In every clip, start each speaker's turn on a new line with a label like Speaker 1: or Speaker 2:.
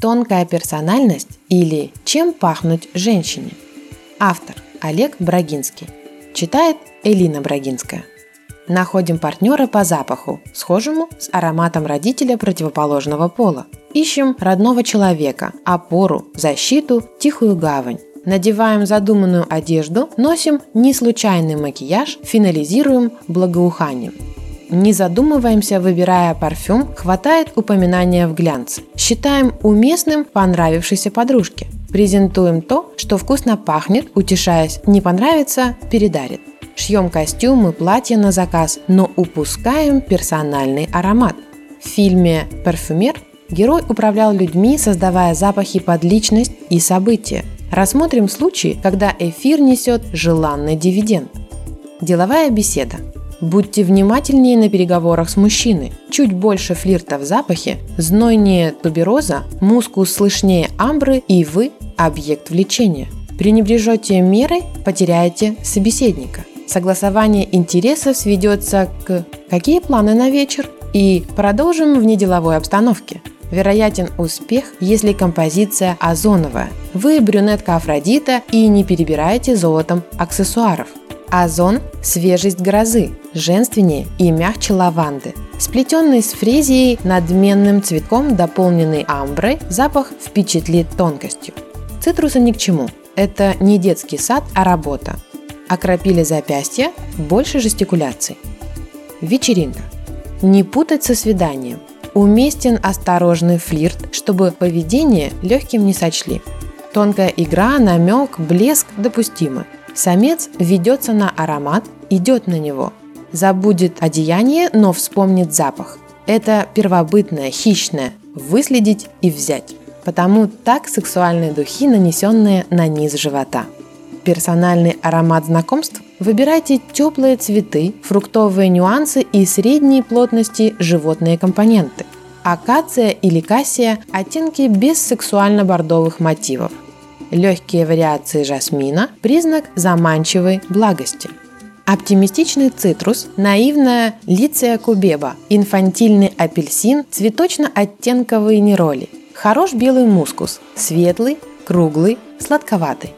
Speaker 1: Тонкая персональность или чем пахнуть женщине. Автор Олег Брагинский. Читает Элина Брагинская. Находим партнера по запаху, схожему с ароматом родителя противоположного пола. Ищем родного человека, опору, защиту, тихую гавань. Надеваем задуманную одежду, носим неслучайный макияж, финализируем благоуханием. Не задумываемся, выбирая парфюм, хватает упоминания в глянце. Считаем уместным понравившейся подружке. Презентуем то, что вкусно пахнет, утешаясь, не понравится – передарит. Шьем костюмы, платья на заказ, но упускаем персональный аромат. В фильме «Парфюмер» герой управлял людьми, создавая запахи под личность и события. Рассмотрим случаи, когда эфир несет желанный дивиденд. Деловая беседа. Будьте внимательнее на переговорах с мужчиной. Чуть больше флирта в запахе, знойнее тубероза, мускус слышнее амбры и вы – объект влечения. Пренебрежете мерой – потеряете собеседника. Согласование интересов сведется к «какие планы на вечер?» и «продолжим в неделовой обстановке». Вероятен успех, если композиция озоновая. Вы брюнетка Афродита и не перебираете золотом аксессуаров – Озон – свежесть грозы, женственнее и мягче лаванды. Сплетенный с фрезией надменным цветком, дополненный амброй, запах впечатлит тонкостью. Цитрусы ни к чему. Это не детский сад, а работа. Окропили запястья – больше жестикуляций. Вечеринка. Не путать со свиданием. Уместен осторожный флирт, чтобы поведение легким не сочли. Тонкая игра, намек, блеск допустимы. Самец ведется на аромат, идет на него. Забудет одеяние, но вспомнит запах. Это первобытное, хищное – выследить и взять. Потому так сексуальные духи, нанесенные на низ живота. Персональный аромат знакомств Выбирайте теплые цветы, фруктовые нюансы и средней плотности животные компоненты. Акация или кассия – оттенки без сексуально-бордовых мотивов – Легкие вариации жасмина – признак заманчивой благости. Оптимистичный цитрус, наивная лиция кубеба, инфантильный апельсин, цветочно-оттенковые нероли. Хорош белый мускус, светлый, круглый, сладковатый.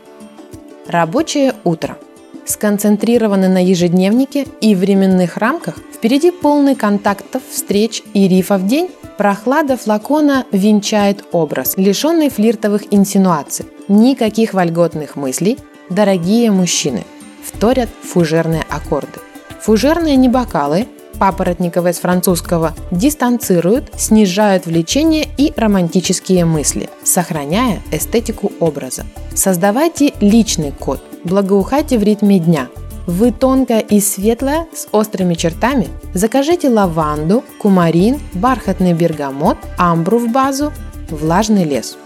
Speaker 1: Рабочее утро. Сконцентрированы на ежедневнике и временных рамках, впереди полный контактов, встреч и рифов день, Прохлада флакона венчает образ, лишенный флиртовых инсинуаций. Никаких вольготных мыслей. Дорогие мужчины. Вторят фужерные аккорды. Фужерные не бокалы, папоротниковые с французского, дистанцируют, снижают влечение и романтические мысли, сохраняя эстетику образа. Создавайте личный код, благоухайте в ритме дня, вы тонкая и светлая, с острыми чертами? Закажите лаванду, кумарин, бархатный бергамот, амбру в базу, влажный лес.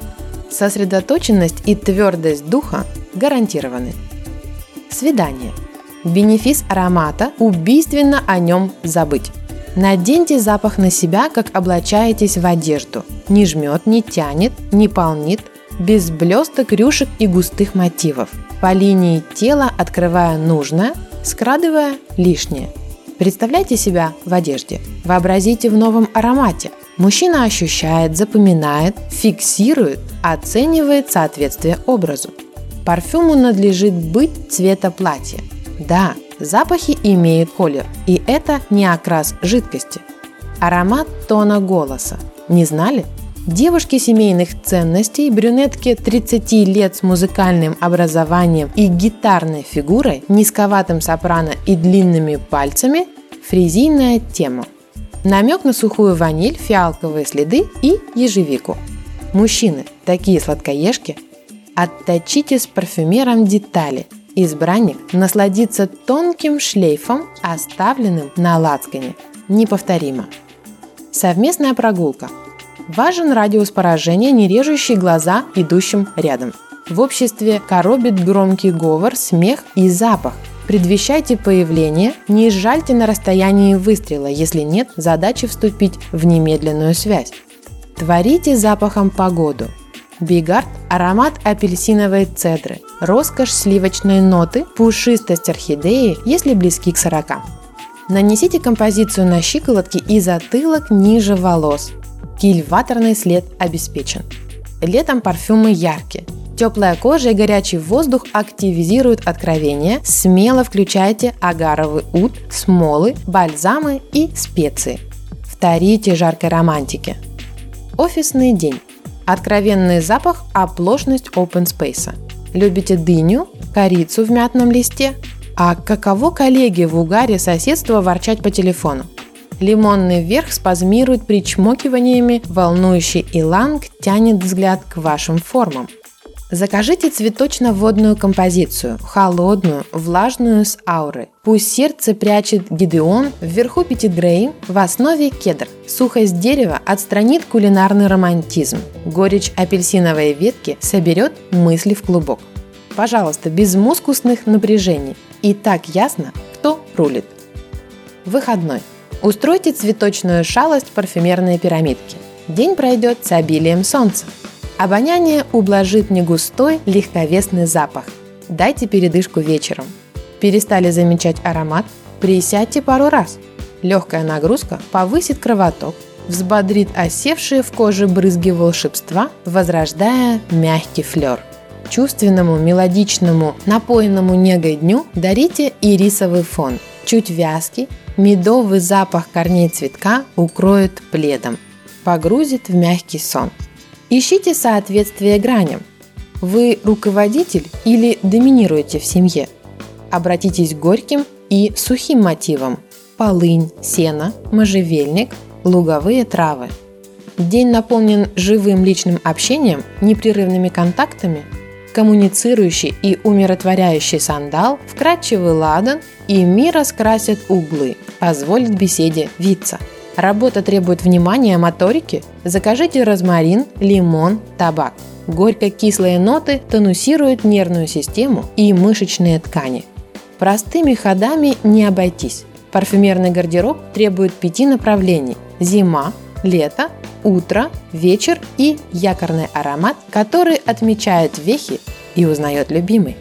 Speaker 1: Сосредоточенность и твердость духа гарантированы. Свидание. Бенефис аромата – убийственно о нем забыть. Наденьте запах на себя, как облачаетесь в одежду. Не жмет, не тянет, не полнит, без блесток, рюшек и густых мотивов – по линии тела открывая нужное, скрадывая лишнее. Представляйте себя в одежде. Вообразите в новом аромате. Мужчина ощущает, запоминает, фиксирует, оценивает соответствие образу. Парфюму надлежит быть цвета платья. Да, запахи имеют колер, и это не окрас жидкости. Аромат тона голоса. Не знали? Девушки семейных ценностей, брюнетки 30 лет с музыкальным образованием и гитарной фигурой, низковатым сопрано и длинными пальцами – фрезийная тема. Намек на сухую ваниль, фиалковые следы и ежевику. Мужчины, такие сладкоежки, отточите с парфюмером детали. Избранник насладится тонким шлейфом, оставленным на лацкане. Неповторимо. Совместная прогулка – Важен радиус поражения, не режущий глаза идущим рядом. В обществе коробит громкий говор, смех и запах. Предвещайте появление, не жальте на расстоянии выстрела, если нет задачи вступить в немедленную связь. Творите запахом погоду. Бигард – аромат апельсиновой цедры, роскошь сливочной ноты, пушистость орхидеи, если близки к 40. Нанесите композицию на щиколотки и затылок ниже волос. Кильваторный след обеспечен. Летом парфюмы яркие. Теплая кожа и горячий воздух активизируют откровение. Смело включайте агаровый ут, смолы, бальзамы и специи. Вторите жаркой романтики. Офисный день. Откровенный запах, оплошность open space. Любите дыню, корицу в мятном листе? А каково коллеги в угаре соседства ворчать по телефону? Лимонный верх спазмирует причмокиваниями, волнующий иланг тянет взгляд к вашим формам. Закажите цветочно-водную композицию, холодную, влажную с ауры. Пусть сердце прячет гидеон, вверху пятигрейн, в основе кедр. Сухость дерева отстранит кулинарный романтизм. Горечь апельсиновой ветки соберет мысли в клубок. Пожалуйста, без мускусных напряжений. И так ясно, кто рулит. Выходной. Устройте цветочную шалость парфюмерные пирамидки. День пройдет с обилием солнца. Обоняние ублажит негустой, легковесный запах. Дайте передышку вечером. Перестали замечать аромат? Присядьте пару раз. Легкая нагрузка повысит кровоток, взбодрит осевшие в коже брызги волшебства, возрождая мягкий флер. Чувственному, мелодичному, напоенному негой дню дарите ирисовый фон. Чуть вязкий, медовый запах корней цветка укроет пледом, погрузит в мягкий сон – Ищите соответствие граням. Вы руководитель или доминируете в семье? Обратитесь к горьким и сухим мотивам. Полынь, сено, можжевельник, луговые травы. День наполнен живым личным общением, непрерывными контактами, коммуницирующий и умиротворяющий сандал, вкрадчивый ладан и мир раскрасят углы, позволит беседе виться – Работа требует внимания, моторики? Закажите розмарин, лимон, табак. Горько-кислые ноты тонусируют нервную систему и мышечные ткани. Простыми ходами не обойтись. Парфюмерный гардероб требует пяти направлений – зима, лето, утро, вечер и якорный аромат, который отмечает вехи и узнает любимый.